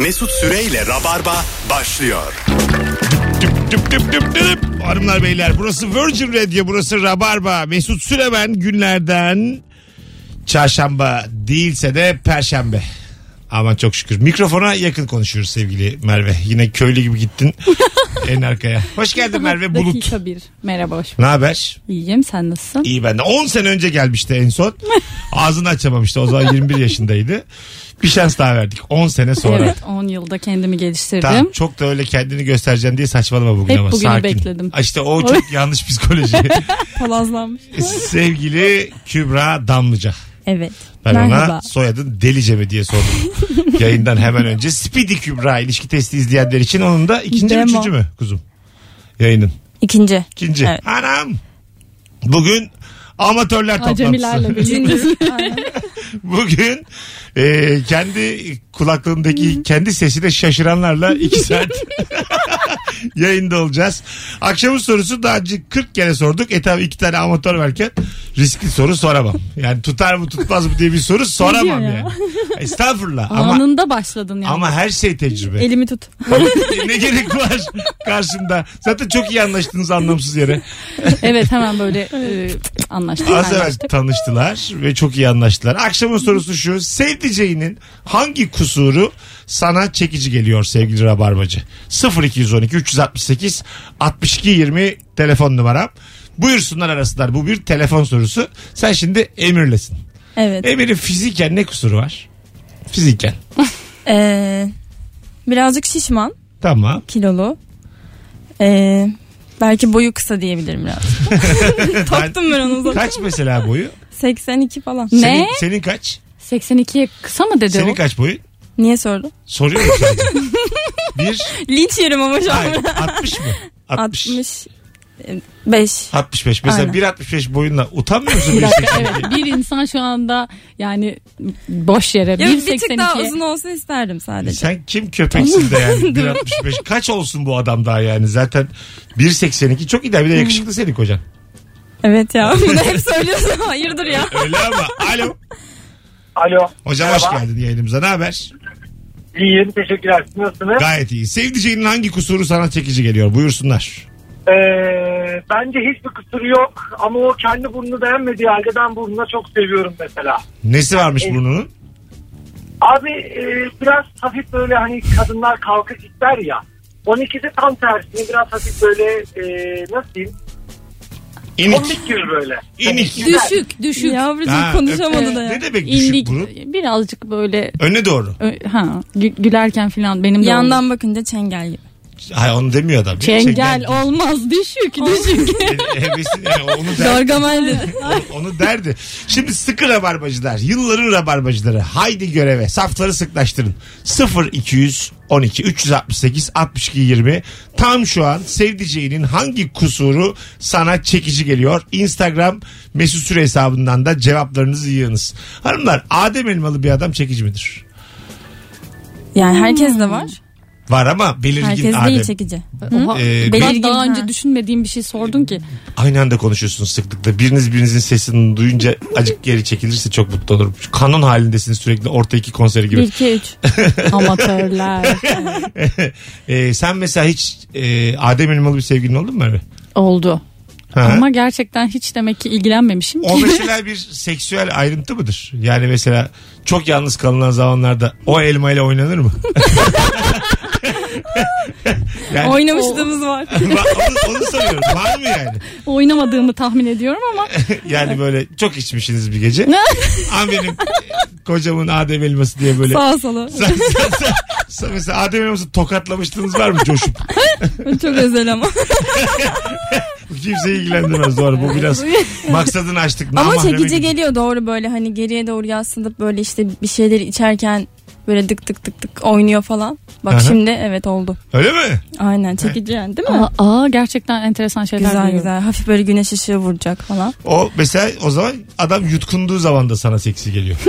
Mesut Süreyle Rabarba başlıyor. Düp düp düp düp düp. Hanımlar beyler burası Virgin Radio burası Rabarba. Mesut Süremen günlerden çarşamba değilse de perşembe. Aman çok şükür. Mikrofona yakın konuşuyoruz sevgili Merve. Yine köylü gibi gittin en arkaya. Hoş geldin Merve Bulut. Dakika bir. Merhaba hoş Ne haber? İyiyim sen nasılsın? İyi ben de. 10 sene önce gelmişti en son. Ağzını açamamıştı. O zaman 21 yaşındaydı. Bir şans daha verdik. 10 sene sonra. Evet 10 yılda kendimi geliştirdim. Tamam çok da öyle kendini göstereceksin diye saçmalama bugün Hep ama bugünü sakin. bekledim. Ha İşte o çok yanlış psikoloji. Palazlanmış. Sevgili Kübra Damlıca. Evet. Ben Merhaba. ona soyadın Delice mi diye sordum. Yayından hemen önce. Speedy Kübra ilişki testi izleyenler için onun da ikinci Demo. üçüncü mü kuzum? Yayının. İkinci. İkinci. Evet. Anam. Bugün amatörler toplantısı. Acemilerle birlikte. Bugün e, kendi kulaklığındaki kendi sesine şaşıranlarla iki saat yayında olacağız. Akşamın sorusu daha önce 40 kere sorduk. E tabi iki tane amatör varken riskli soru soramam. Yani tutar mı tutmaz mı diye bir soru soramam ya? yani. Estağfurullah ama Anında başladın yani. ama her şey tecrübe. Elimi tut. ne gerek var karşımda? Zaten çok iyi anlaştınız anlamsız yere. Evet hemen böyle e, anlaştık. Az evvel tanıştılar ve çok iyi anlaştılar. Akşamın sorusu şu. Sevdiceğinin hangi kusuru sana çekici geliyor sevgili Rabarbacı? 0212 368 62 20 telefon numaram. Buyursunlar arasınlar. Bu bir telefon sorusu. Sen şimdi Emir'lesin. Evet. Emir'in fiziken ne kusuru var? Fiziken. Ee, birazcık şişman. Tamam. Kilolu. Ee, belki boyu kısa diyebilirim biraz. Taktım ben onu zaten. Kaç mesela boyu? 82 falan. Ne? Senin, senin kaç? 82'ye kısa mı dedi Senin o? kaç boyun? Niye sordun? Soruyorum sadece. bir, Linç yerim ama şu an. hayır, 60 mı? 60. 65. 65. Mesela Aynen. 1.65 boyunla utanmıyor musun? Bir 1.82? evet bir insan şu anda yani boş yere Ya bir tık daha 1.82 uzun olsa isterdim sadece. Sen kim köpeksin de yani 1.65 kaç olsun bu adam daha yani zaten 1.82 çok ideal bir de yakışıklı senin kocan. Evet ya. Bunu hep söylüyorsun. Hayırdır ya. Öyle ama alo. Alo. Hocam hoş geldin yayınımıza ne haber? İyiyim teşekkürler. Siz Nasılsınız? Gayet iyi. Sevdiceğinin hangi kusuru sana çekici geliyor buyursunlar. Ee, bence hiçbir kusuru yok ama o kendi burnunu beğenmediği halde ben burnuna çok seviyorum mesela. Nesi varmış Evet. burnunun? Abi e, biraz hafif böyle hani kadınlar kalkık ister ya. 12'si tam tersine biraz hafif böyle e, nasıl diyeyim? İnik. Komik gibi böyle. İnik. Düşük düşük Yavrucuğum Ha, konuşamadı da ya. Ne demek düşük indik burun? birazcık böyle Öne doğru. ö- ha gü- gülerken falan benim de oldu. Yandan bakınca çengel gibi. Hayır onu demiyor adam. Çengel olmaz düşük düşük. Hevesin, yani onu der, Gargamel dedi. onu, derdi. Şimdi sıkı rabarbacılar. Yılların rabarbacıları. Haydi göreve. Safları sıklaştırın. 0 212 368 62 20. Tam şu an sevdiceğinin hangi kusuru sana çekici geliyor? Instagram mesut süre hesabından da cevaplarınızı yığınız. Hanımlar Adem elmalı bir adam çekici midir? Yani herkes de var. Var ama belirgin Herkes Adem. değil çekici. Oha, Ee, ben belirgin, daha ha. önce düşünmediğim bir şey sordun ki. Aynı anda konuşuyorsunuz sıklıkla. Biriniz birinizin sesini duyunca acık geri çekilirse çok mutlu olurum. Şu Kanon halindesiniz sürekli orta iki konseri 1 gibi. 2 3. Amatörler. Ee, sen mesela hiç e, Adem Elmalı bir sevgilin oldu mu Merve? Oldu. Ha? Ama gerçekten hiç demek ki ilgilenmemişim O ki. mesela bir seksüel ayrıntı mıdır? Yani mesela çok yalnız kalınan zamanlarda o elmayla oynanır mı? yani, Oynamışlığımız var. onu, onu soruyorum. Var mı yani? Oynamadığımı tahmin ediyorum ama Yani böyle çok içmişsiniz bir gece. Ama benim kocamın Adem elması diye böyle Sağa sola. Sen, sen, sen, sen mesela Adem elması tokatlamıştınız var mı coşup? Çok özel ama. Kimseyi ilgilendirmez doğru. Bu biraz maksadını açtık. Ama çekici gibi. geliyor doğru böyle hani geriye doğru yaslanıp böyle işte bir şeyleri içerken böyle dık dık dık dık oynuyor falan. Bak Aha. şimdi evet oldu. Öyle mi? Aynen çekici yani değil mi? aa, aa, gerçekten enteresan şeyler güzel duyuyorum. güzel. Hafif böyle güneş ışığı vuracak falan. O mesela o zaman adam yutkunduğu zaman da sana seksi geliyor.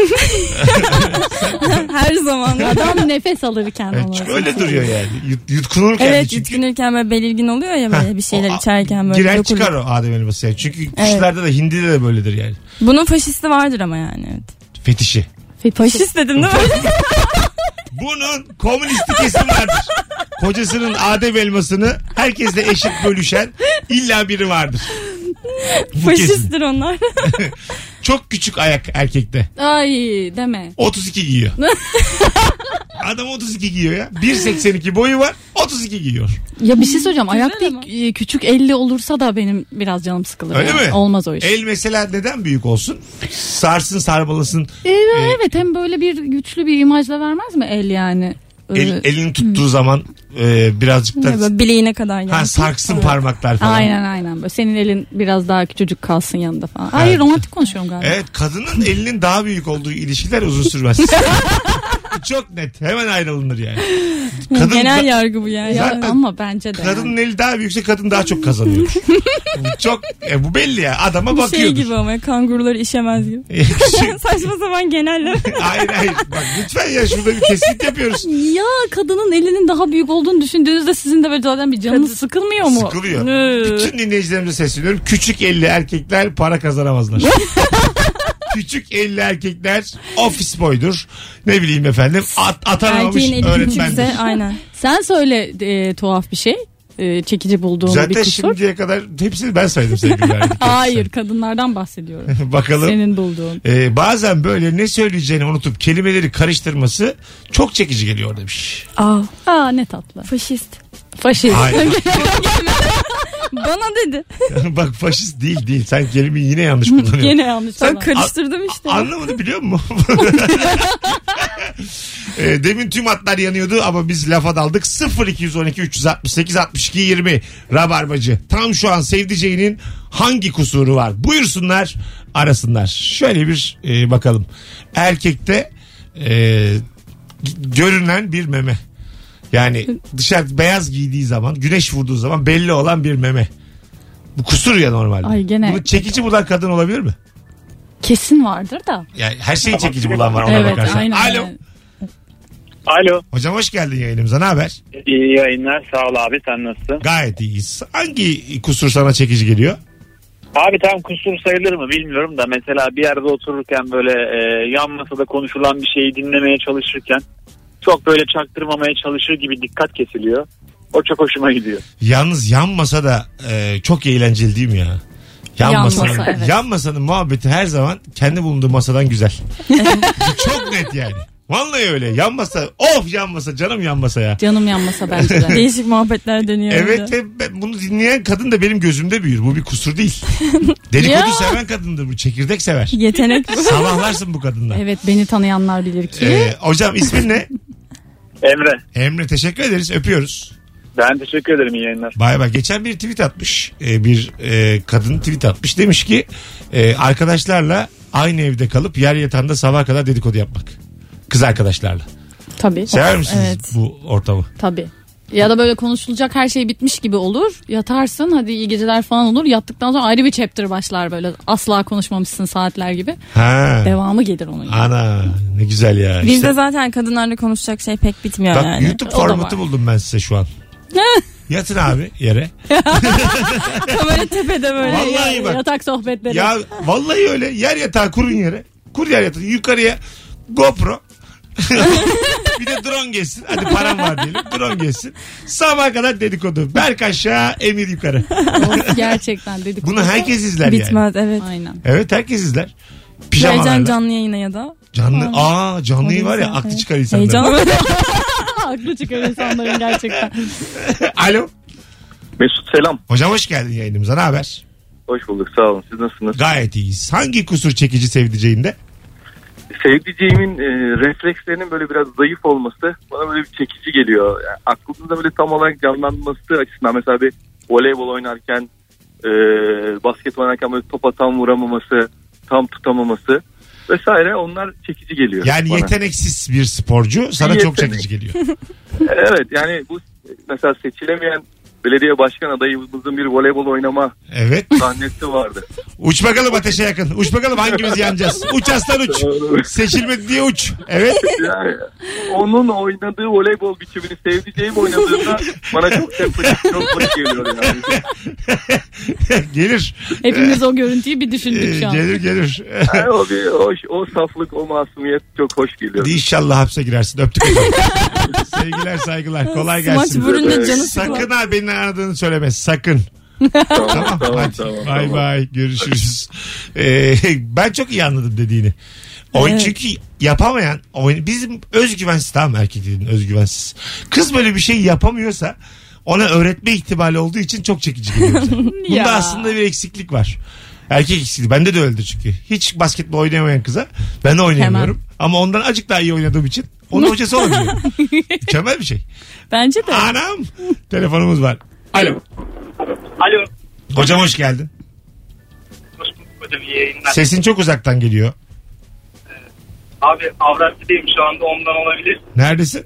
Her zaman. Adam nefes alırken Evet, çünkü öyle duruyor yani. Yut, yutkunurken. evet çünkü, yutkunurken böyle belirgin oluyor ya böyle Heh, bir şeyler o- içerken böyle. Girer dokunur. çıkar o Adem elması yani. Çünkü kuşlarda da hindide de böyledir yani. Bunun faşisti vardır ama yani evet. Fetişi. Fetiş. Faşist dedim değil mi? Bunun komünisti kesim vardır. Kocasının adem elmasını herkesle eşit bölüşen illa biri vardır. Bu. Faşisttir onlar. Çok küçük ayak erkekte. Ay deme. 32 giyiyor. Adam 32 giyiyor ya. 1.82 boyu var 32 giyiyor. Ya bir şey söyleyeceğim. Ayak Güzel değil e, küçük 50 olursa da benim biraz canım sıkılır. Öyle yani. mi? Olmaz o iş. El mesela neden büyük olsun? Sarsın sarbalasın. Ee, evet hem böyle bir güçlü bir imajla vermez mi el yani? Ee, El, elini tuttuğu zaman e, birazcık da Böyle bileğine kadar yani. ha, sarksın parmaklar falan. Aynen aynen. Böyle senin elin biraz daha küçücük kalsın yanında falan. Ay Evet. romantik konuşuyorum galiba. Evet kadının elinin daha büyük olduğu ilişkiler uzun sürmez. Çok net. Hemen ayrılınır yani. Kadın Genel yargı bu yani. Ya Zaten ama bence de. Kadının eli daha büyükse kadın daha çok kazanıyor. bu çok e, bu belli ya. Adama Bu şey gibi ama kanguruları işemez gibi. Saçma sapan geneller. hayır hayır. Bak lütfen ya şurada bir tespit yapıyoruz. Ya kadının elinin daha büyük olduğunu düşündüğünüzde sizin de böyle zaten bir canınız sıkılmıyor mu? Sıkılıyor. Bütün dinleyicilerimize sesleniyorum. Küçük elli erkekler para kazanamazlar. Küçük elli erkekler ofis boydur. Ne bileyim efendim at, atanamamış Erkeğin eli öğretmendir. küçükse aynen. Sen söyle e, tuhaf bir şey. E, çekici bulduğun bir Zaten kusur. şimdiye kadar hepsini ben saydım sevgili Hayır kadınlardan bahsediyorum. Bakalım. Senin bulduğun. Ee, bazen böyle ne söyleyeceğini unutup kelimeleri karıştırması çok çekici geliyor demiş. Aa, Aa ne tatlı. faşist. Faşist. Hayır. Bana dedi. Bak faşist değil değil. Sen kelimeyi yine yanlış kullanıyorsun. Gene yanlış. Sen falan. karıştırdım işte. Anlamadı biliyor musun? e, demin tüm hatlar yanıyordu ama biz lafa daldık. 0212 368 62 20 Rabarbacı. Tam şu an sevdiceğinin hangi kusuru var? Buyursunlar arasınlar. Şöyle bir e, bakalım. Erkekte e, görünen bir meme. Yani dışarı beyaz giydiği zaman güneş vurduğu zaman belli olan bir meme. Bu kusur ya normalde. Ay gene- Bunu çekici bulan kadın olabilir mi? Kesin vardır da. Yani her şeyi çekici bulan var ona evet bakarsan. aynen. Alo. Alo. Hocam hoş geldin yayınımıza. Ne haber? İyi yayınlar. Sağ ol abi. Sen nasılsın? Gayet iyiyiz. Hangi kusur sana çekici geliyor? Abi tam kusur sayılır mı bilmiyorum da mesela bir yerde otururken böyle e, yan masada konuşulan bir şeyi dinlemeye çalışırken çok böyle çaktırmamaya çalışır gibi dikkat kesiliyor. O çok hoşuma gidiyor. Yalnız yan masa da e, çok eğlenceli değil mi ya? Yan, Yan masanın, masa, evet. yan masanın muhabbeti her zaman kendi bulunduğu masadan güzel. çok net yani. Vallahi öyle. Yan masa. Of yan masa. Canım yan masa ya. Canım yanmasa bence de. Değişik muhabbetler dönüyor. Evet ve ben- bunu dinleyen kadın da benim gözümde büyür. Bu bir kusur değil. Dedikodu Ya. seven kadındır bu. Çekirdek sever. Yetenek. Sabahlarsın bu kadınla. evet beni tanıyanlar bilir ki. Ee, hocam ismin ne? Emre Emre teşekkür ederiz. Öpüyoruz. ben teşekkür ederim iyi yayınlar. Bay bay. Geçen bir tweet atmış. Ee, bir e, kadın tweet atmış. Demiş ki e, arkadaşlarla aynı evde kalıp yer yatağında sabaha kadar dedikodu yapmak. Kız arkadaşlarla. Tabii. Sever misiniz evet. bu ortamı? Tabii. Ya da böyle konuşulacak her şey bitmiş gibi olur. Yatarsın hadi iyi geceler falan olur. Yattıktan sonra ayrı bir chapter başlar böyle. Asla konuşmamışsın saatler gibi. Ha. Devamı gelir onun. gibi. Ana ne güzel ya. Bizde İşte, zaten kadınlarla konuşacak şey pek bitmiyor bak yani. YouTube formatı buldum ben size şu an. Yatın abi yere. Kamera tepede böyle. Vallahi bak. Yatak sohbetleri. Ya vallahi öyle. Yer yatağı kurun yere. Kur yer yatağı. Yukarıya GoPro. bir de drone geçsin. Hadi param var diyelim. Drone geçsin. Sabaha kadar dedikodu. Berk aşağı, Emir yukarı. Of, gerçekten dedik. Bunu herkes izler yani. Bitmez evet. Aynen. Evet herkes izler. Heyecan Pijamalarla. canlı yayına ya da. Canlı. Aa canlıyı var ya aklı çıkar insanlar. Heyecan. Haklı çıkıyor insanların gerçekten. Alo. Mesut selam. Hocam hoş geldin yayınımıza. Ne haber? Hoş bulduk sağ olun. Siz nasılsınız? Gayet iyiyiz. Hangi kusur çekici sevdiceğinde? Sevdiceğimin e, reflekslerinin böyle biraz zayıf olması bana böyle bir çekici geliyor. Yani aklımda böyle tam olarak canlanması açısından mesela bir voleybol oynarken e, basket oynarken böyle topa tam vuramaması, tam tutamaması vesaire onlar çekici geliyor. Yani bana. yeteneksiz bir sporcu sana çok Yetenek. çekici geliyor. Evet yani bu mesela seçilemeyen belediye başkan adayımızın bir voleybol oynama Evet. sahnesi vardı. Uç bakalım ateşe yakın. Uç bakalım hangimiz yanacağız. Uç aslan uç. Seçilmedi diye uç. Evet. Yani onun oynadığı voleybol biçimini sevdiceğim oynadığında bana çok sempatik, çok hoş geliyor yani. gelir. Hepimiz o görüntüyü bir Ee, düşündük şu an. gelir gelir. Yani o, bir, o, o saflık, o masumiyet çok hoş geliyor. İnşallah hapse girersin. Öptük. Sevgiler saygılar. Kolay gelsin. vurunca canı Sakın ha beni aradığını söyleme. Sakın. Tamam, Tamam. tamam, tamam, Bay tamam. bay. Görüşürüz. Ee, ben çok iyi anladım dediğini. Oyun Evet. çünkü yapamayan oyun bizim özgüvensiz tamam erkek dediğin özgüvensiz. Kız böyle bir şey yapamıyorsa ona öğretme ihtimali olduğu için çok çekici geliyor. Bunda aslında bir eksiklik var. Erkek eksikliği. Bende de öyledir çünkü. Hiç basketbol oynayamayan kıza ben de oynayamıyorum. Ama ondan acık daha iyi oynadığım için onun hocası olabiliyor. Mükemmel bir şey. Bence de. Anam. Telefonumuz var. Alo. Alo. Hocam hoş geldin. Hoş bulduk hocam iyi yayınlar. Sesin çok uzaktan geliyor. Abi Avrasya'dayım şu anda ondan olabilir. Neredesin?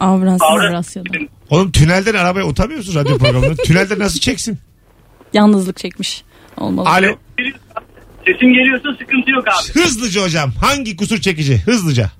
Avrasya. Avrasya'da. Oğlum tünelden arabaya utanmıyor musun radyo programında? Tünelde nasıl çeksin? Yalnızlık çekmiş. Olmalı. Alo. Sesim geliyorsa sıkıntı yok abi. Hızlıca hocam. Hangi kusur çekici? Hızlıca.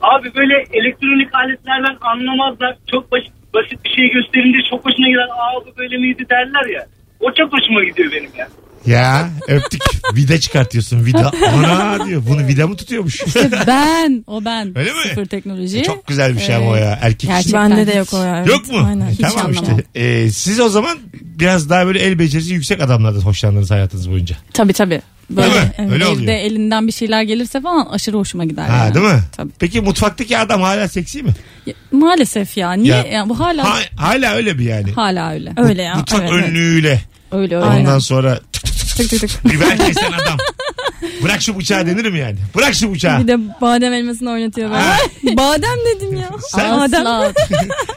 Abi böyle elektronik aletlerden anlamazlar. Çok basit, basit bir şey gösterince çok hoşuna gider. Aa bu böyle miydi derler ya. O çok hoşuma gidiyor benim ya. Ya öptük. Vida çıkartıyorsun. Vida. Ana diyor. Bunu vida mı tutuyormuş? ben. O ben. Öyle mi? Sıfır teknoloji. Çok güzel bir şey ama o ya. Erkek için. Gerçekten Bende de yok o ya. evet. Yok mu? Aynen. E, Hiç tamam anlamam. işte. Ee, siz o zaman biraz daha böyle el becerisi yüksek adamlardan hoşlandınız hayatınız boyunca. Tabii tabii. Böyle Değil mi? evet, Öyle evde oluyor. elinden bir şeyler gelirse falan aşırı hoşuma gider. Ha yani. değil mi? Tabii. Peki mutfaktaki adam hala seksi mi? Ya, maalesef ya. Niye? Ya. Yani bu hala Ha- hala öyle bir yani. hala öyle. Öyle ya. Mutfak evet, evet. önlüğüyle. Öyle öyle. Ondan sonra Tık tık tık. biber kesen adam. Bırak şu bıçağı denir mi yani? Bırak şu bıçağı. Bir de badem elmasını oynatıyor Ha. böyle. badem dedim ya. Sen- badem.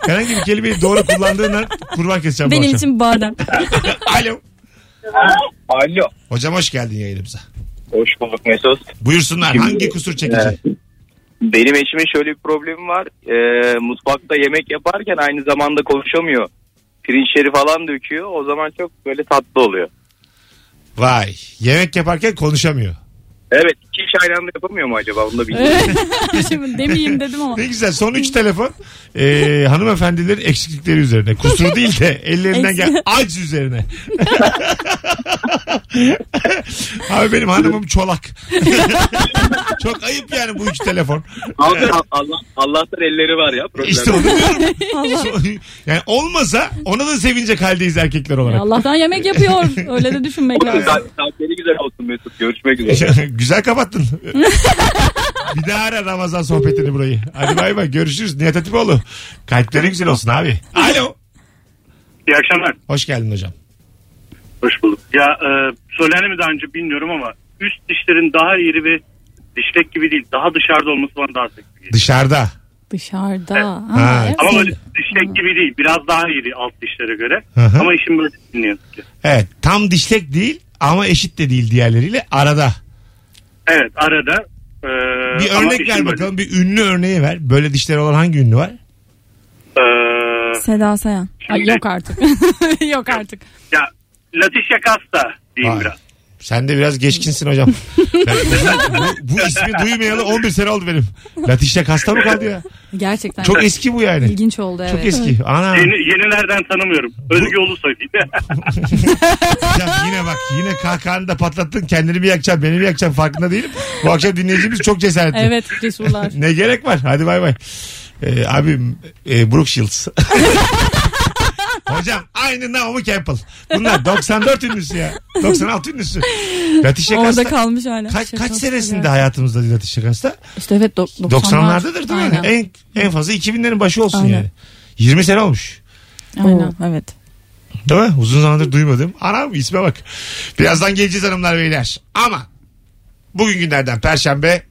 Herhangi bir kelimeyi doğru kullandığından kurban keseceğim bu Benim akşam. için badem. Alo. Alo. Hocam hoş geldin yayınımıza. Hoş bulduk Mesut. Buyursunlar. Şimdi- Hangi kusur çekici? Benim eşimin şöyle bir problemi var. Ee, mutfakta yemek yaparken aynı zamanda konuşamıyor. Pirinçleri falan döküyor. O zaman çok böyle tatlı oluyor. Vay. Yemek yaparken konuşamıyor. Evet iki iş aynı anda yapamıyor mu acaba? Bunu da bilmiyorum. Şimdi demeyeyim dedim ama. Ne güzel. Son üç telefon ee, hanımefendilerin eksiklikleri üzerine. Kusur değil de ellerinden gel aciz üzerine. Abi benim hanımım çolak. Çok ayıp yani bu üç telefon. Abi Allah, Allah'tan elleri var ya. Problem. İşte onu diyorum. yani olmasa ona da sevinecek haldeyiz erkekler Ya olarak. Allah'tan yemek yapıyor. Öyle de düşünmek lazım. Saatleri güzel olsun Mesut. Görüşmek üzere. Güzel kapattın. bir daha ara Ramazan sohbetini burayı. Hadi bay bay görüşürüz. Nihat Hatipoğlu. Kalpleri güzel olsun abi. Alo. İyi akşamlar. Hoş geldin hocam. Hoş bulduk. Ya e, söylendi mi daha önce bilmiyorum ama üst dişlerin daha iri ve dişlek gibi değil daha dışarıda olması bana daha seksi geliyor. Dışarıda. Dışarıda. Ha, Ha, evet. Ama böyle dişlek gibi değil biraz daha iri alt dişlere göre. Hı hı. Ama işim böyle ki. Evet tam dişlek değil ama eşit de değil diğerleriyle arada. Evet arada. e, Bir örnek ver bakalım bir ünlü örneği ver. Böyle dişleri olan hangi ünlü var? E, Seda Sayan. Ay, yok artık. yok artık. ya Latisha Kasta diyeyim Vay. biraz. Sen de biraz geçkinsin hocam. Ben- bu, bu ismi duymayalı 11 sene oldu benim. Latişe kasta mı kaldı ya? Gerçekten. Çok eski bu yani. ilginç oldu evet. Çok eski. Ana. Yeni, yenilerden tanımıyorum. Özgü Ulusoy? Hocam yine bak yine kahkahanı da patlattın. Kendini mi yakacaksın beni mi yakacaksın farkında değilim. Bu akşam dinleyicimiz çok cesaretli. Evet cesurlar. Ne gerek var? Hadi bay bay. Ee, abim e, Brooke Shields. Hocam aynı Naomi Campbell. Bunlar 94 ünlüsü ya. 96 ünlüsü. Latisha Orada kalmış hala. Kaç, kaç senesinde ya. hayatımızda Latisha Kasta? İşte evet dok- 90'lar. 90'lardadır değil mi? Aynen. En, en fazla 2000'lerin başı olsun Aynen. yani. 20 sene olmuş. Aynen. Oo, evet. Değil mi? Uzun zamandır duymadım. Anam isme bak. Birazdan geleceğiz hanımlar beyler. Ama bugün günlerden Perşembe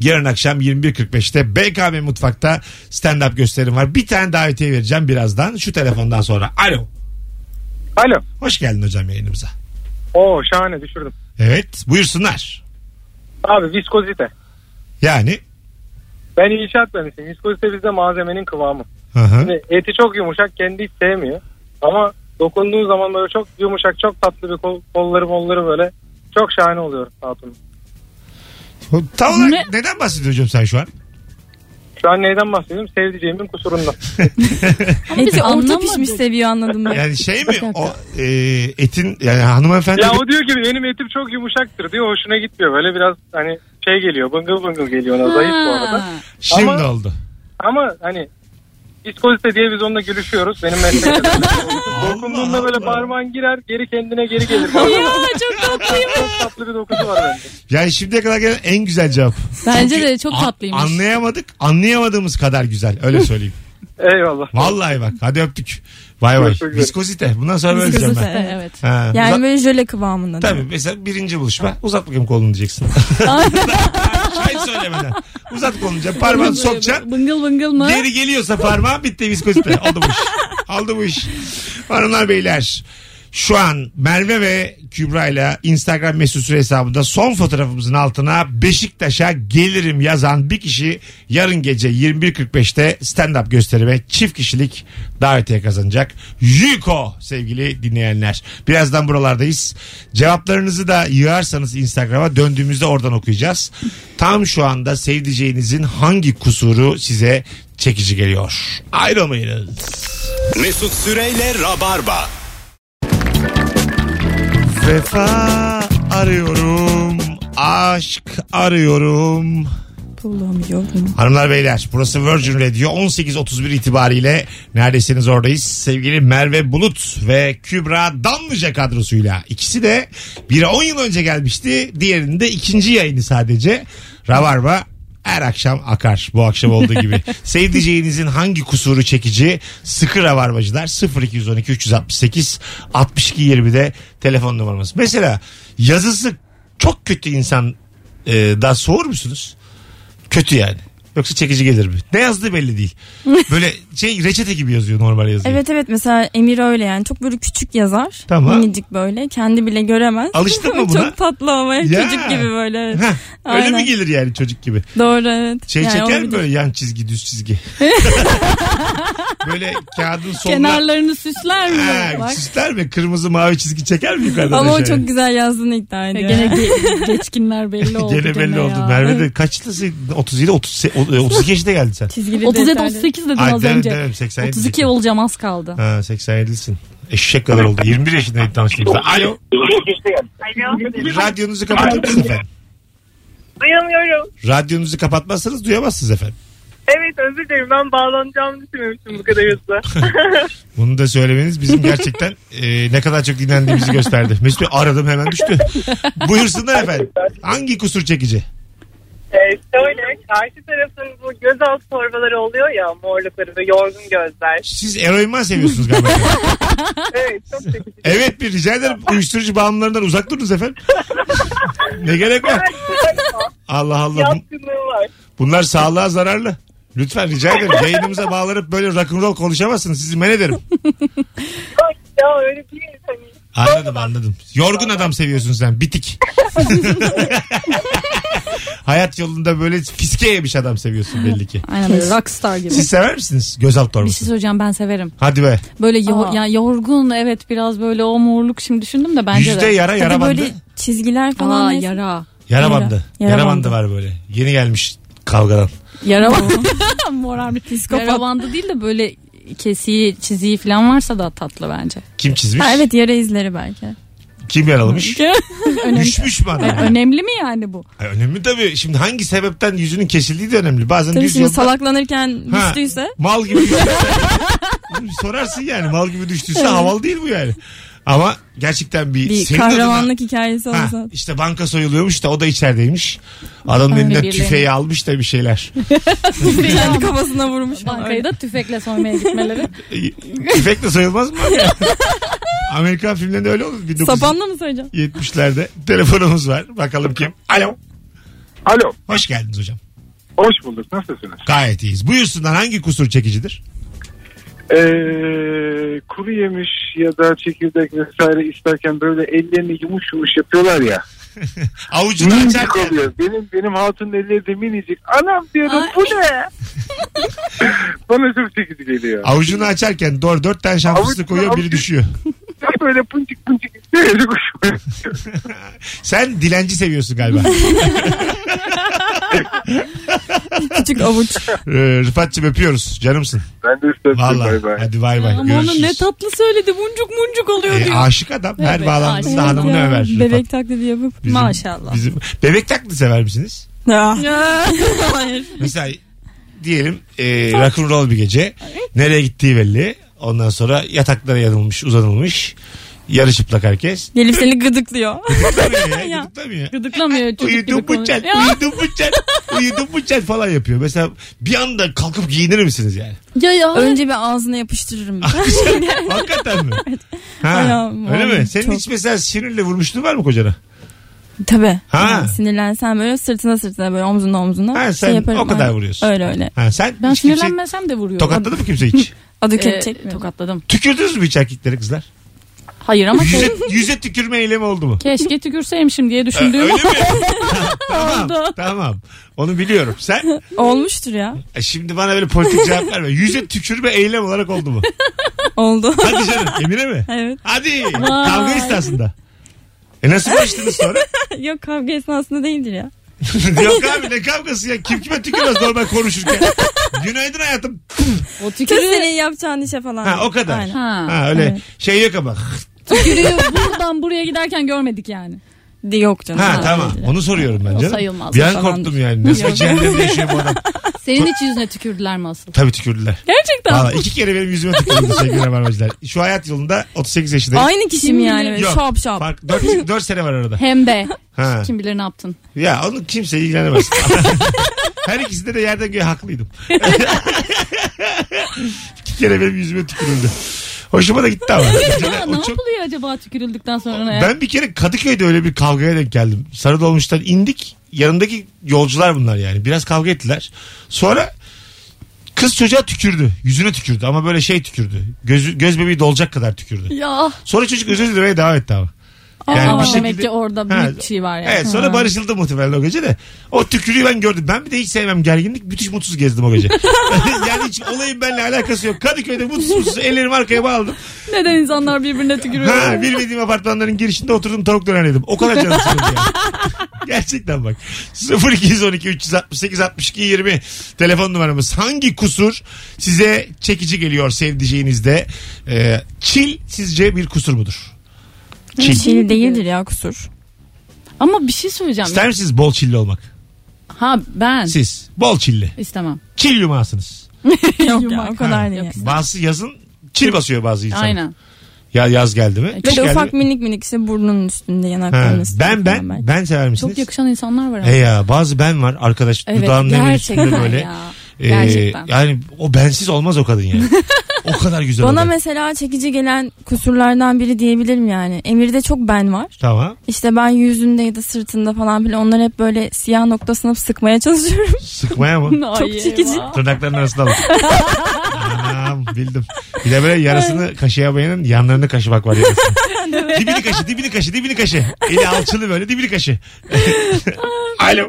yarın akşam 21.45'te BKM Mutfak'ta stand-up gösterim var. Bir tane davetiye vereceğim birazdan şu telefondan sonra. Alo. Alo. Hoş geldin hocam yayınımıza. Oo şahane düşürdüm. Evet buyursunlar. Abi viskozite. Yani Ben inşaat mühendisiyim. Viskozite bizde malzemenin kıvamı. hı hı. Şimdi eti çok yumuşak kendi hiç sevmiyor. Ama dokunduğun zaman böyle çok yumuşak çok tatlı bir kol, kolları molları böyle çok şahane oluyor hatunun. Tam olarak Ne? neden bahsediyorsun hocam sen şu an? Şu an neyden bahsediyorum? Sevdiceğimin kusurundan. Ama biz Eti orta anlamadık. pişmiş seviyor anladım ben. Yani şey mi o e, etin yani hanımefendi ya o diyor ki benim etim çok yumuşaktır diyor. Hoşuna gitmiyor. Böyle biraz hani şey geliyor bıngıl bıngıl geliyor ona zayıf bu arada. Şimdi Ama- oldu. Ama hani viskozite diye biz onunla gülüşüyoruz. Benim mesleğim. Dokunduğunda böyle parmağın girer geri kendine geri gelir. Ya çok tatlıyım. çok tatlı bir dokusu var bende. Yani şimdiye kadar gelen en güzel cevap. Bence Çünkü de çok a- tatlıymış. Anlayamadık. Anlayamadığımız kadar güzel. Öyle söyleyeyim. Eyvallah. Vallahi bak. Hadi öptük. Vay vay. Görüşmek üzere. Viskozite. Bundan sonra böyle diyeceğim ben. Viskozite. Evet. Ha, Yani uzat- böyle jöle kıvamında. Tabii mesela birinci buluşma. Uzat bakayım kolunu diyeceksin. Söylemeden. Uzat diyeceksin. Parmağını sokacaksın. Bıngıl bıngıl mı? Geri geliyorsa parmağı bitti viskozite. Oldu bu iş. Oldu bu iş. Hanımlar beyler. Şu an Merve ve Kübra ile Instagram mesut süre hesabında son fotoğrafımızın altına Beşiktaş'a gelirim yazan bir kişi yarın gece 21.45'te stand-up gösterime çift kişilik davetiye kazanacak. Yuko sevgili dinleyenler. Birazdan buralardayız. Cevaplarınızı da yığarsanız Instagram'a döndüğümüzde oradan okuyacağız. Tam şu anda sevdiceğinizin hangi kusuru size çekici geliyor? Ayrılmayınız. Mesut Süreyle Rabarba. Vefa arıyorum. Aşk arıyorum. Bulamıyorum. Hanımlar beyler burası Virgin Radio 18.31 itibariyle neredesiniz oradayız. Sevgili Merve Bulut ve Kübra Damlıca kadrosuyla. ikisi de biri 10 yıl önce gelmişti. Diğerinin de ikinci yayını sadece. Rabarba her akşam akar bu akşam olduğu gibi. Sevdiceğinizin hangi kusuru çekici sıkı rabarbacılar 0212 368 62 20'de telefon numaramız. Mesela yazısı çok kötü insan e, daha soğur musunuz? Kötü yani. Yoksa çekici gelir mi? Ne yazdığı belli değil. Böyle şey reçete gibi yazıyor normal yazıyor. Evet evet mesela Emir öyle yani çok böyle küçük yazar. Tamam. Minicik böyle kendi bile göremez. Alıştın mı buna? çok tatlı ama Ya. çocuk gibi böyle. evet. Heh, öyle mi gelir yani çocuk gibi? Doğru evet. Şey Yani çeker mi böyle yan çizgi düz çizgi? böyle kağıdın sonuna... Kenarlarını süsler mi? Ha, Bak. süsler mi? Kırmızı mavi çizgi çeker mi yukarıdan Ama o aşağıya? çok güzel yazdığını iddia Ya ediyor. Gene ge- geçkinler belli oldu. Gene belli oldu. ya. Merve de kaçlısın? 37, 30, 32 yaşında geldin sen. Çizgili 37 detaylı. 38 dedim Ay, az demem, önce. demem, 87 32 diyecektim. olacağım az kaldı. Ha 87'lisin. Eşek kadar oldu. 21 yaşındaydı tanıştığımızda. Alo. Radyonuzu kapatır mısınız efendim? Duyamıyorum. Radyonuzu kapatmazsanız duyamazsınız efendim. Evet özür dilerim ben bağlanacağımı düşünmemiştim bu kadar hızlı. Bunu da söylemeniz bizim gerçekten e, ne kadar çok dinlendiğimizi gösterdi. Mesut Bey aradım hemen düştü. Buyursunlar efendim. Hangi kusur çekici? Ee, şöyle karşı tarafın bu gözaltı torbaları oluyor ya morlukları ve yorgun gözler. Siz eroinman seviyorsunuz galiba. Evet çok çekici. evet bir rica ederim. Uyuşturucu bağımlılarından uzak durunuz efendim. ne gerek var? Allah Allah. Yatkınlığı var. Bunlar sağlığa zararlı. Lütfen rica ederim. Yayınımıza bağlanıp böyle rock'n'roll konuşamazsınız. Sizi men ederim. Ya öyle değil hani. Anladım anladım. Yorgun adam seviyorsun sen. Bitik. Hayat yolunda böyle fiske yemiş adam seviyorsun belli ki. Aynen böyle rockstar gibi. Siz sever misiniz gözaltı Bir torbası? şey söyleyeceğim ben severim. Hadi be. Böyle yo- Aa. ya yorgun evet biraz böyle o morluk şimdi düşündüm de bence Yüzde de. yara yara Tabii bandı. böyle çizgiler falan. Aa neyse. yara. Yara Yara. bandı. Yara, Yara bandı bandı. var böyle. Yeni gelmiş kavgadan. Yara bandı. Moral bir psikopat. Yara bandı değil de böyle kesiği çiziği falan varsa da tatlı bence. Kim çizmiş? Ha, evet yara izleri belki. Kim yaralamış? önemli. Düşmüş mü adam? Yani önemli mi yani bu? Ay, önemli tabii. Şimdi hangi sebepten yüzünün kesildiği de önemli. Bazen Tabii düz şimdi yolda salaklanırken Ha. düştüyse. mal gibi düştüyse. Sorarsın yani mal gibi düştüyse havalı değil bu yani. Ama gerçekten bir, Bir senin kahramanlık hikayesi adına- olsa. Ha, işte banka soyuluyormuş da o da içerideymiş. Adamın Öyle elinden birileri. tüfeği almış da bir şeyler. Kendi kafasına vurmuş. Bankayı da tüfekle soymaya gitmeleri. Tüfekle sayılmaz mı? Amerikan filmlerinde öyle olur. 1970'lerde. Sapanla mı söyleyeceğim? Telefonumuz var. Bakalım kim? Alo. Alo. Hoş geldiniz hocam. Hoş bulduk. Nasılsınız? Gayet iyiyiz. Buyursunlar hangi kusur çekicidir? Ee, kuru yemiş ya da çekirdek vesaire isterken böyle ellerini yumuş yumuş yapıyorlar ya. Avucunu Minicik açarken. oluyor. Benim benim hatunun elleri de minicik. Anam diyorum bu ne? Bana çok çekici geliyor. Avucunu açarken doğru dört tane Avucunu- koyuyor biri düşüyor. Böyle punçik punçik. Böyle koşuyor. Sen dilenci seviyorsun galiba. Küçük avuç. Ee, Rıfat'cığım öpüyoruz. Canımsın. Ben de üstüne Vallahi. bay bay. Hadi bay bay. Ama Görüşürüz. onu ne tatlı söyledi. Muncuk muncuk oluyor Ee, diyor. aşık adam. Her Evet, bağlandığında aşık. hanımını Ya, över. Rıfat. Bebek taklidi yapıp. Bizim- Maşallah. Bizim, bebek taklidi sever misiniz? Ya. Hayır. Mesela diyelim e, rock'n'roll bir gece. Nereye gittiği belli. Ondan sonra yataklara yanılmış, uzanılmış. Yarı çıplak herkes. Gelip seni gıdıklıyor. Gıdıklamıyor ya. Ya. Gıdıklamıyor. Gıdıklamıyor çocuk gibi Uyudum bu konuşuyor. çat, Ya, uyudum bu çat, uyudum bu çat falan yapıyor. Mesela bir anda kalkıp giyinir misiniz yani? ya ya. Önce bir ağzına yapıştırırım. Hakikaten mi? Ha, Ayağım, öyle mi? vallahi Senin çok. hiç mesela sinirle vurmuşluğun var mı kocana? Tabii. Ha. Yani sinirlensen böyle sırtına sırtına böyle omzuna omzuna Ha, sen şey yaparım. o kadar vuruyorsun. Öyle öyle. Ha, sen Ben hiç kimseyi sinirlenmesem de vuruyor. tokatladı mı kimse hiç? Adı Ee, tokatladım. Tükürdünüz mü hiç erkeklere kızlar? Hayır ama Yüze, yüze tükürme eylemi oldu mu? keşke tükürseymişim diye düşündüğüm Öyle mi? tamam, Oldu. tamam. Onu biliyorum. Sen Olmuştur ya. e, şimdi bana böyle politik cevap verme. Yüze tükürme eylem olarak oldu mu? Oldu. Hadi canım Emine mi? evet. Hadi. Vay. Kavga esnasında. E nasıl barıştınız sonra? Yok kavga esnasında değildir ya. Yok abi ne kavgası ya? Kim kime tükürmez normal konuşurken. Günaydın hayatım. o Kız tükürüğü, senin yapacağın işe falan. Ha o kadar. Aynen. ha, Ha öyle Evet. şey yok ama. Tükürüğü buradan buraya giderken görmedik yani. De yok canım. Ha tamam. Onu soruyorum ben O canım. sayılmaz. Bir an korktum yani. Nasıl bir Yok. cehennemde yaşıyor bu adam? Senin hiç yüzüne tükürdüler mi asıl? Tabii tükürdüler. Gerçekten. Valla iki kere benim yüzüme tükürdü sevgili rabarbacılar. Şu hayat yolunda 38 yaşındayım. Aynı kişi mi yani? Yok. şap şap. Fark, 4, 4 sene var arada. Hem de. Ha. Kim bilir ne yaptın. Ya onu kimse ilgilenemez. Her ikisinde de yerden göğe haklıydım. İki kere benim yüzüme tükürüldü. Hoşuma da gitti ama. Mesela ne çok- yapılıyor acaba tükürüldükten sonra ya? Ben bir kere Kadıköy'de öyle bir kavgaya denk geldim. Sarı dolmuştan indik. Yanındaki yolcular bunlar yani. Biraz kavga ettiler. Sonra kız çocuğa tükürdü. Yüzüne tükürdü ama böyle şey tükürdü. Göz, göz bebeği dolacak kadar tükürdü. Ya. Sonra çocuk özür dilemeye devam etti ama. Yani Aa, bir şekilde- demek ki orada büyük Ha, bir şey var yani. Evet sonra Ha. barışıldı muhtemelen o gece de. O tükürüğü ben gördüm. Ben bir de hiç sevmem gerginlik. Müthiş mutsuz gezdim o gece. yani hiç olayın benimle alakası yok. Kadıköy'de mutsuz mutsuz ellerimi arkaya bağladım. Neden insanlar birbirine tükürüyor? Ha, bilmediğim apartmanların girişinde oturdum tavuk döner yedim. O kadar canım sıkıldı yani. Gerçekten bak. 0212 368 62 20 telefon numaramız. Hangi kusur size çekici geliyor sevdiceğinizde? Ee, çil sizce bir kusur mudur? Çil. Çil değildir ya kusur. Ama bir şey söyleyeceğim. İster misiniz bol çilli olmak? Ha ben Siz bol çilli. istemem. Çil yumağısınız. Yok ya o kadar değil. yok. Bazı yazın çil basıyor bazı insan. Aynen. Ya yaz geldi mi? Kış Böyle geldi ufak mi? minik minik işte burnunun üstünde Ha, yanaklarının üstünde. Ben ben belki. ben sever misiniz? Çok yakışan insanlar var ama. E ya bazı ben var arkadaş Evet dudağının hemen üstünde gerçekten böyle. ya. Ee, Gerçekten. yani o bensiz olmaz o kadın yani. o kadar güzel Bana olur. mesela çekici gelen kusurlardan biri diyebilirim yani. Emir'de çok ben var. Tamam. İşte ben yüzünde ya da sırtında falan bile onları hep böyle siyah noktasına sıkmaya çalışıyorum. Sıkmaya mı? Çok çekici. Tırnakların arasında alın. Anam bildim. Bir de böyle yarısını kaşıyamayanın yanlarını kaşımak var yarısını. dibini kaşı, dibini kaşı, dibini kaşı. Eli alçılı böyle dibini kaşı. Alo.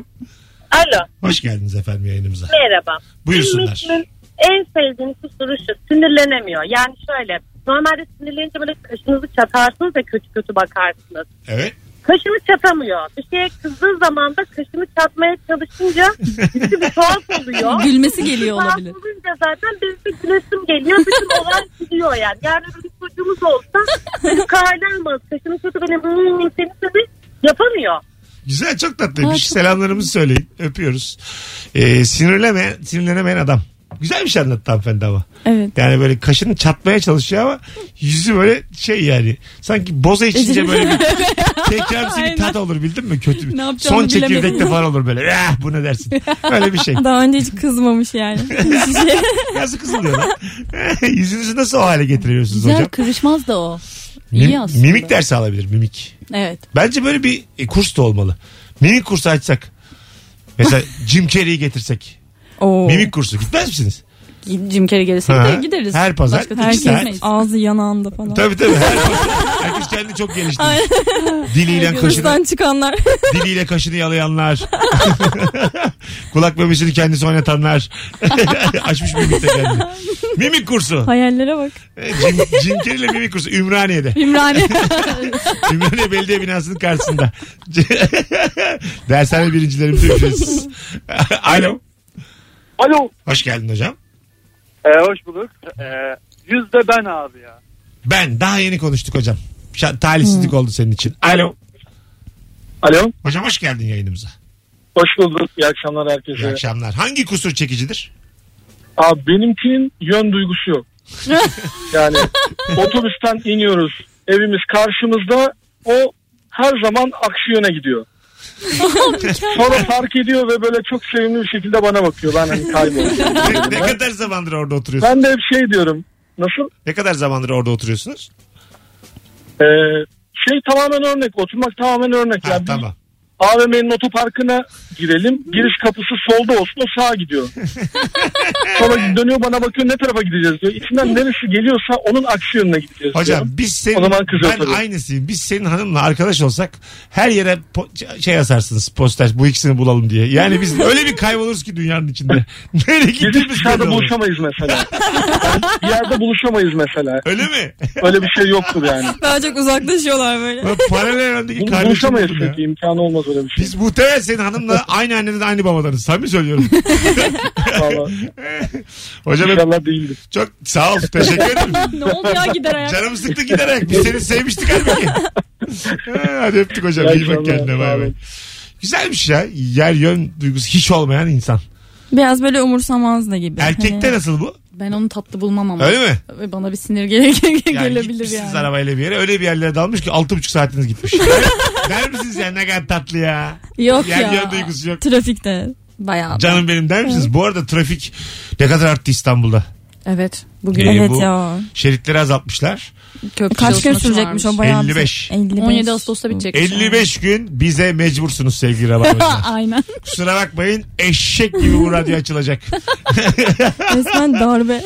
Alo Hoş geldiniz efendim yayınımıza. merhaba. Buyursunlar. Müslüm'ün en sevdiğim kusuru şu sinirlenemiyor. Yani şöyle normalde sinirlenince böyle kaşınızı çatarsınız ve kötü kötü bakarsınız. Evet. Kaşını çatamıyor. Bir şeye kızdığı zaman da kaşını çatmaya çalışınca yüzü bir tuhaf oluyor. Gülmesi geliyor olabilir. olunca zaten benim de gülesim geliyor. Bütün olay gidiyor yani. Yani bir çocuğumuz olsa çocuk kahralanmaz. Kaşını çatı böyle hmm, seni tabii yapamıyor. Güzel çok tatlıymış. Selamlarımızı söyleyin. Öpüyoruz. Ee, sinirlemeyen, sinirlenemeyen adam. Güzel bir şey anlattı hanımefendi ama. Evet. Yani böyle kaşını çatmaya çalışıyor ama yüzü böyle şey yani. Sanki boza içince böyle bir tekrarsı bir tat olur bildin mi? Kötü bir. Ne Son çekirdekte falan olur böyle. Ah, bu ne dersin? Öyle bir şey. Daha önce hiç kızmamış yani. Nasıl kızılıyor lan? Yüzünüzü nasıl o hale getiriyorsunuz Güzel hocam? kırışmaz da o. İyi Mim- aslında. mimik dersi alabilir mimik. Evet. Bence böyle bir e, kurs da olmalı. Mimik kursu açsak. Mesela Jim Carrey'i getirsek. Oo. Mimik kursu gitmez misiniz? Jim Carrey gelirse Ha. de gideriz. Her pazar Başka türlü Herkes saat. gitmeyiz. ağzı yanağında falan. Tabii tabii. Her, herkes kendi kendini çok geliştirmiş. Diliyle kaşını, Hırstan çıkanlar. diliyle kaşını yalayanlar. Kulak memesini kendisi oynatanlar. Açmış mimikte kendini. Mimik kursu. Hayallere bak. Cin, Cinkeri ile mimik kursu Ümraniye'de. İmrani. Ümraniye Belediye Binası'nın karşısında. Dershane birincilerimize ücretsiz. Alo. Alo. Hoş geldin hocam. Ee, hoş bulduk. Ee, yüzde ben abi ya. Ben daha yeni konuştuk hocam. Şa- talihsizlik oldu senin için. Alo. Alo. Hocam hoş geldin yayınımıza. Hoş bulduk. İyi akşamlar İyi herkese. akşamlar. Hangi kusur çekicidir? Abi benimkinin yön duygusu yok. yani otobüsten iniyoruz. Evimiz karşımızda. O her zaman aksi yöne gidiyor. Sonra fark ediyor ve böyle çok sevimli bir şekilde bana bakıyor. Ben hani kayboldum. ne, ne kadar zamandır orada oturuyorsun? ben de hep şey diyorum. Nasıl? Ne kadar zamandır orada oturuyorsunuz? Ee, şey tamamen örnek. Oturmak tamamen örnek. Ha, yani tamam. AVM'nin otoparkına girelim. Giriş kapısı solda olsun o sağa gidiyor. Sonra dönüyor bana bakıyor ne tarafa gideceğiz diyor. İçinden neresi geliyorsa onun aksi yönüne gideceğiz Hocam diyorum. biz senin O zaman kızıyor ben tabii. aynısıyım. Biz senin hanımla arkadaş olsak her yere po- şey yazarsınız poster bu ikisini bulalım diye. Yani biz öyle bir kayboluruz ki dünyanın içinde. Nereye Biz gittiğimiz dışarıda belli olmaz. buluşamayız mesela. Bir yerde buluşamayız mesela. Öyle mi? Öyle bir şey yoktur yani. Daha çok uzaklaşıyorlar böyle. Paralel evrendeki kardeşim Buluşamayız çünkü imkanı olmaz öyle bir şey. Biz muhtemelen senin hanımla aynı anneden aynı babadanız. Samimi söylüyorum. Vallahi. Hocam hep- İnşallah değildir. çok sağ ol. Teşekkür ederim. ne oldu ya gider ayak. Canımı sıktı giderek. Biz seni sevmiştik halbuki. Ha, Hadi öptük hocam. İyi İyi bak kendine. Bay bay. Güzelmiş ya. Yer yön duygusu hiç olmayan insan. Biraz böyle umursamaz da gibi. Erkekte Hani- nasıl bu? Ben onu tatlı bulmam ama. Öyle mi? Bana bir sinir gele Yani gelebilir yani. arabayla bir yere öyle bir yerlere dalmış ki altı buçuk saatiniz gitmiş. der, misiniz ya ne kadar tatlı ya? Yok Yer ya. yön duygusu yok. Trafikte. Bayağı. Canım benim der misiniz? Bu arada trafik ne kadar arttı İstanbul'da? Evet. Bugün Ee, Evet bu ya. Şeritleri azaltmışlar. Köprü Kaç gün sürecekmiş varmış. o bayağı. 55. 55. 17 Ağustos'ta bitecek. 55 gün bize mecbursunuz sevgili Rabarbacılar. Aynen. Kusura bakmayın eşek gibi bu radyo açılacak. Resmen darbe.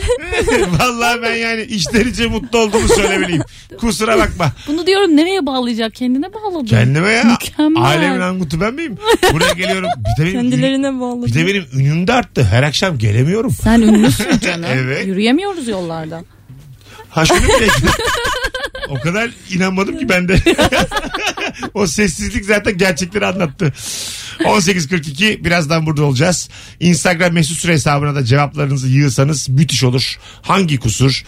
Vallahi ben yani içlerince mutlu olduğumu söylemeliyim. Kusura bakma. Bunu diyorum nereye bağlayacak? Kendine bağladı. Kendime ya. Mükemmel. Alemin angutu ben miyim? Buraya geliyorum. Bir de benim, Kendilerine bağlı. bir de benim ünüm de arttı. Her akşam gelemiyorum. Sen ünlüsün canım. Evet. Yürüyemiyoruz yollarda. Ha şunu bile O kadar inanmadım ki ben de. o sessizlik zaten gerçekleri anlattı. 18.42 birazdan burada olacağız. Instagram mesut süre hesabına da cevaplarınızı yığsanız müthiş olur. Hangi kusur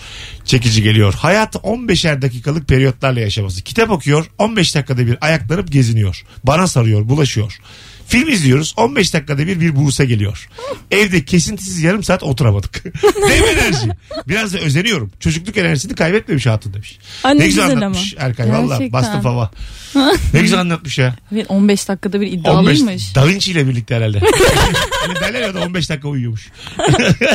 çekici geliyor? Hayat 15'er dakikalık periyotlarla yaşaması. Kitap okuyor 15 dakikada bir ayaklanıp geziniyor. Bana sarıyor bulaşıyor. Film izliyoruz 15 dakikada bir bir Buse geliyor. Evde kesintisiz yarım saat oturamadık. Dev enerji. Biraz da özeniyorum. Çocukluk enerjisini kaybetmemiş hatun demiş. Ay, ne güzel güzel anlatmış Erkay valla Gerçekten. bastı fava. ne güzel anlatmış ya. Evet 15 dakikada bir 15 iddialıymış. Da Vinci ile birlikte herhalde. hani derler ya da 15 dakika uyuyormuş.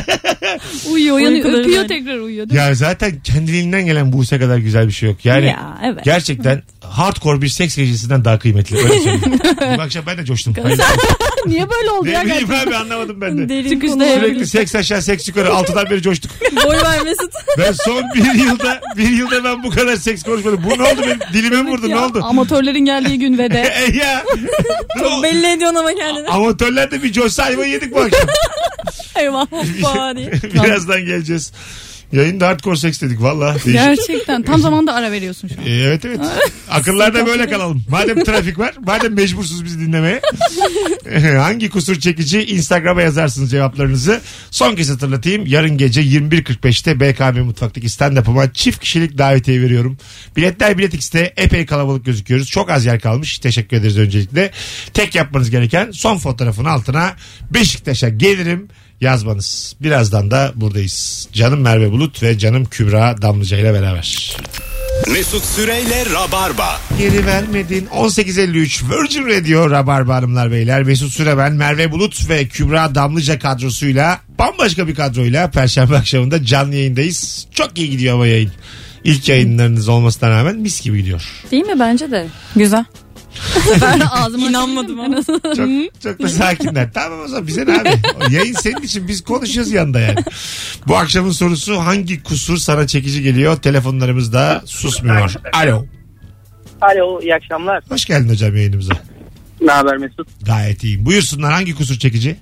Uyuyor uyanıyor Uykuları öpüyor böyle. tekrar uyuyor. değil mi? Ya zaten kendiliğinden gelen Buse kadar güzel bir şey yok. Yani Ya, evet. gerçekten hardcore bir seks gecesinden daha kıymetli. Öyle söyleyeyim. Bu akşam ben de coştum. Niye böyle oldu ya ne bileyim gerçekten? abi anlamadım ben de. Derin Çıkışta. Sürekli seks aşağı seks yukarı altıdan beri coştuk. Boy ver Mesut. Ben son bir yılda bir yılda ben bu kadar seks konuşmadım. Bu ne oldu benim dilime mi vurdu ne Ya, oldu? Amatörlerin geldiği gün ve de. E ya. Çok belli ediyorsun ama kendini. Amatörler de bir coşsa yedik bu akşam. Eyvah hoppa diye. Birazdan geleceğiz. Yayında hardcore seks dedik valla. Gerçekten tam zamanda ara veriyorsun şu an. Ee, evet evet. Akıllarda böyle kalalım. Madem trafik var, madem mecbursunuz bizi dinlemeye. Hangi kusur çekici Instagram'a yazarsınız cevaplarınızı. Son kez hatırlatayım. Yarın gece 21.45'te BKM Mutfak'taki stand-up'ıma çift kişilik davetiye veriyorum. Biletler Bilet X'te epey kalabalık gözüküyoruz. Çok az yer kalmış. Teşekkür ederiz öncelikle. Tek yapmanız gereken son fotoğrafın altına Beşiktaş'a gelirim yazmanız. Birazdan da buradayız. Canım Merve Bulut ve canım Kübra Damlıca ile beraber. Mesut Süreyle Rabarba. Geri vermedin. 18.53 Virgin Radio Rabarba Hanımlar Beyler. Mesut Süre ben Merve Bulut ve Kübra Damlıca kadrosuyla bambaşka bir kadroyla Perşembe akşamında canlı yayındayız. Çok iyi gidiyor ama yayın. İlk yayınlarınız olmasına rağmen mis gibi gidiyor. Değil mi? Bence de. Güzel. Ben ağzıma İnanmadım ama. Çok, çok da sakinler. Tamam o zaman bize ne abi? O yayın senin için biz konuşuyoruz yanında yani. Bu akşamın sorusu hangi kusur sana çekici geliyor? Telefonlarımız da susmuyor. Alo. Alo iyi akşamlar. Hoş geldin hocam yayınımıza. Ne haber Mesut? Gayet iyiyim. Buyursunlar hangi kusur çekici?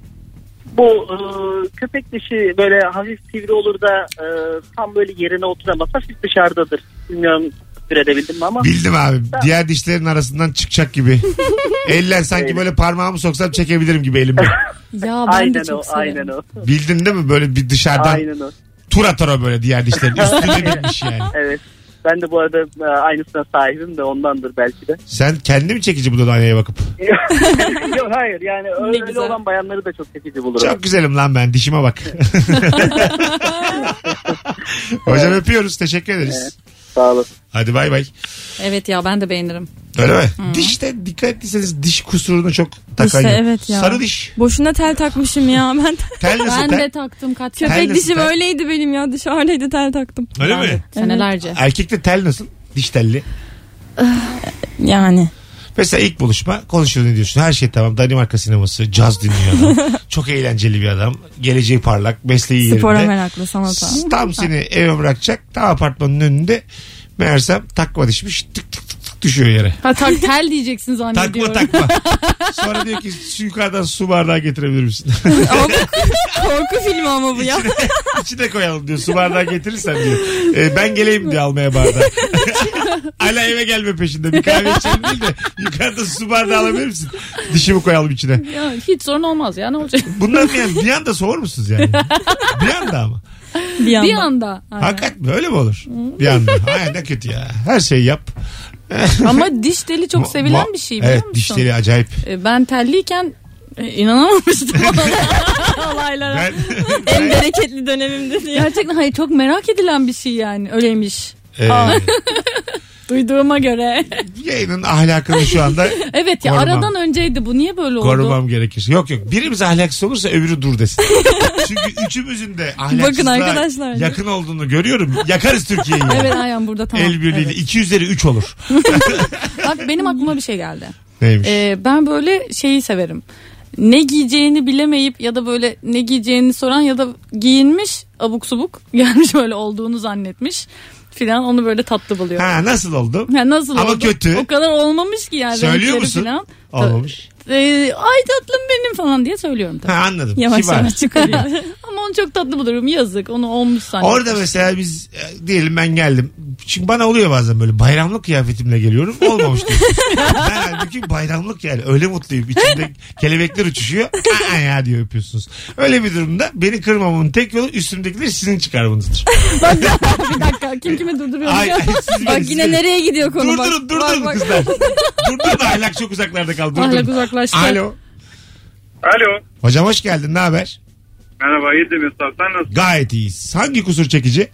Bu e, köpek dişi böyle hafif sivri olur da e, tam böyle yerine oturamaz. Hafif dışarıdadır. Bilmiyorum bir edebildim mi ama. Bildim abi. Diğer dişlerin arasından çıkacak gibi. Eller sanki böyle parmağımı soksam çekebilirim gibi elimde. Ya ben aynen de o çok severim. aynen o. Bildin değil mi? Böyle bir dışarıdan Aynen o. tur atar o böyle diğer dişlerin. Üstüne binmiş yani. Evet. Ben de bu arada e, aynısına sahibim de ondandır belki de. Sen kendi mi çekici buluyorsun aynaya bakıp? Yok hayır yani öyle, güzel. olan bayanları da çok çekici bulurum. Çok güzelim lan ben. Dişime bak. Hocam öpüyoruz. Teşekkür ederiz. Sağ olun. Hadi bay bay. Evet ya ben de beğenirim. Öyle mi? Dişte dikkat ettiyseniz diş kusurunu çok takan İşte yok. evet ya. Sarı diş. Boşuna tel takmışım ya ben. Tel nasıl Ben tel? de taktım kaç Tel Köpek nasıl dişim tel? öyleydi benim ya dışarıdaydı tel taktım. Öyle mi? Senelerce. Erkekte tel nasıl? Diş telli. Yani. Mesela ilk buluşma konuşuyor ne diyorsun? Her şey tamam. Danimarka sineması, caz dinliyor adam. Çok eğlenceli bir adam. Geleceği parlak, mesleği Spora yerinde. meraklı sanata. Tam seni eve bırakacak. Tam apartmanın önünde. Meğersem takma dişmiş. Tık tık tık tık düşüyor yere. Ha tak tel diyeceksin zannediyorum. Takma takma. Sonra diyor ki su yukarıdan su bardağı getirebilir misin? ama bu korku filmi ama bu ya. İçine, içine koyalım diyor. Su bardağı getirirsen diyor. E, ben geleyim diyor almaya bardağı. Hala eve gelme peşinde. Bir kahve içelim değil de yukarıda su bardağı alabilir misin? Dişimi koyalım içine. Ya, hiç sorun olmaz ya ne olacak? Bunlar mı yani? Bir anda soğur musunuz yani? Bir anda ama. Bir anda. Bir anda. Hakikat mi? Öyle mi olur? Bir anda. Ay ne kötü ya. Her şeyi yap. Ama diş teli çok sevilen bir şey biliyor Evet musun? diş teli acayip. E, Ben telliyken e, inanamamıştım olaylara. Ben, En bereketli dönemimdi diye. Gerçekten hayır çok merak edilen bir şey yani öyleymiş. E, Duyduğuma göre. yayının ahlakını şu anda evet ya Korumam. aradan önceydi bu niye böyle oldu? korumam gerekir. Yok yok. Birimiz ahlaksız olursa öbürü dur desin. Çünkü üçümüzün de ahlaksızlığa arkadaşlar. yakın olduğunu görüyorum. Yakarız Türkiye'yi. Evet aynen burada tamam. El birliğiyle. Evet. 2 üzeri 3 olur. Bak benim aklıma bir şey geldi. Neymiş? Ee, ben böyle şeyi severim. Ne giyeceğini bilemeyip ya da böyle ne giyeceğini soran ya da giyinmiş abuk subuk gelmiş böyle olduğunu zannetmiş filan onu böyle tatlı buluyorum. ha nasıl oldu? Ha, nasıl Ama oldu? kötü. O kadar olmamış ki yani. Söylüyor renkleri musun? Filan. Olmamış. Ee, ay tatlım benim falan diye söylüyorum tabii. Ha anladım. Yavaş Kibar. yavaş çıkarıyor. Ama onu çok tatlı bulurum yazık onu olmuş zannetmiş. Orada mesela biz e, diyelim ben geldim. Çünkü bana oluyor bazen böyle bayramlık kıyafetimle geliyorum. Olmamış diyorsun. ben halbuki bayramlık yani öyle mutluyum. İçimde kelebekler uçuşuyor. Aa ya diyor yapıyorsunuz. Öyle bir durumda beni kırmamamın tek yolu üstümdekileri sizin çıkarmanızdır. Bak bir dakika kim kimi durduruyor? Ay, ay, siz Bak beni- yine siz beni- nereye gidiyor konu bak. Durdurun durdurun Bak, bak. kızlar. durdurun ahlak çok uzaklarda kaldı. Durdurun. Ahlak uzaklaştı. Alo. Alo. Hocam hoş geldin ne haber? Merhaba iyi de Mesut sen nasılsın? Gayet iyiyiz. Hangi kusur çekici?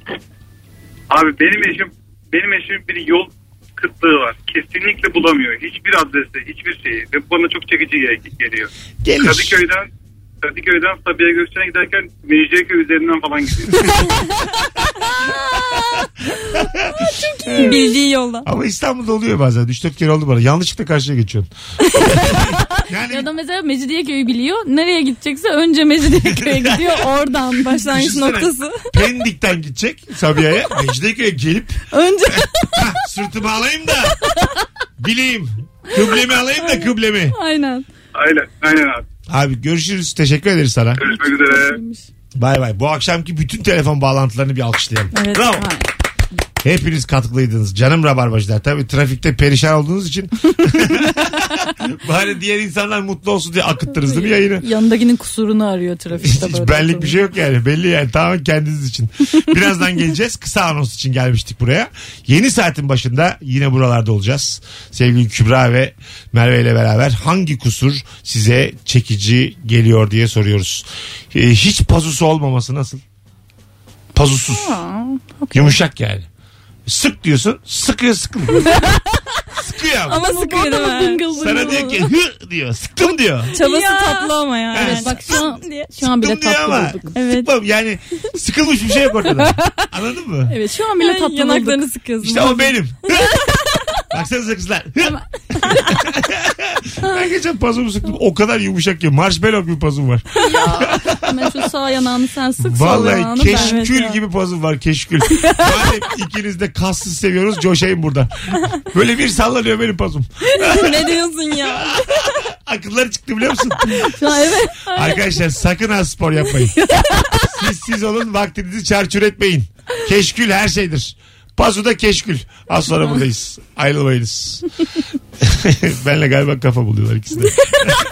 Abi benim eşim benim eşimin bir yol kıtlığı var. Kesinlikle bulamıyor. Hiçbir adresi, hiçbir şeyi. Ve bana çok çekici gel- geliyor. Gelir. Kadıköy'den Kadıköy'den Sabiha Gökçen'e giderken Mecidiyeköy üzerinden falan gidiyor. Bildiği yolda. Ama İstanbul'da oluyor bazen. 3-4 kere oldu bana. Yanlışlıkla karşıya geçiyorsun. yani Ya da mesela Mecidiyeköy'ü biliyor. Nereye gidecekse önce Mecidiyeköy'e gidiyor oradan. Başlangıç Düşünsene. noktası. Pendik'ten gidecek Sabiha'ya. Mecidiyeköy'e gelip Önce "Hah, sırtımı alayım da bileyim. Kıblemi alayım da kıblemi. Aynen. Aynen, aynen abi. Abi görüşürüz. Teşekkür ederiz sana. Görüşmek üzere. Bay bay. Bu akşamki bütün telefon bağlantılarını bir alkışlayalım. Evet. Bravo. Hepiniz katkılıydınız. Canım rabarbacılar. Tabii trafikte perişan olduğunuz için bari diğer insanlar mutlu olsun diye akıttınız değil mi yayını? Yanındakinin kusurunu arıyor trafikte Hiç böyle. benlik bir şey yok yani. Belli yani. Tamamen kendiniz için. Birazdan geleceğiz. Kısa anons için gelmiştik buraya. Yeni saatin başında yine buralarda olacağız. Sevgili Kübra ve Merve ile beraber hangi kusur size çekici geliyor diye soruyoruz. Ee, hiç pazusu olmaması nasıl? Pazusuz. Yumuşak yani. Sık diyorsun. Sıkıyor sıkılıyor. sıkıyor ama. ama sıkıyor değil mi? Bıngıl Sana bıngıl. diyor ki hı diyor. Sıktım diyor. Çabası Ya. tatlı ama ya. Evet, Evet bak şu an, şu an bile Sıktım diyor tatlı ama. olduk. Evet. Sıkmam yani sıkılmış bir şey yok ortada. Anladın mı? Evet şu an bile tatlı olduk. Yanaklarını sıkıyorsun. İşte o benim. Baksanıza kızlar. ben geçen pazumu sıktım. O kadar yumuşak ki. Marshmallow gibi pazum var. Hemen şu sağ yanağını sen sık Vallahi keşkül ya. gibi pazum var keşkül. Madem ikiniz de kassız seviyoruz coşayım burada. Böyle bir sallanıyor benim pazum. ne diyorsun ya? Akılları çıktı biliyor musun? Evet. Arkadaşlar sakın az spor yapmayın. Siz siz olun vaktinizi çarçur etmeyin. Keşkül her şeydir. Pazu da keşkül. Az sonra buradayız. Ayrılmayınız. Benle galiba kafa buluyorlar ikisi de.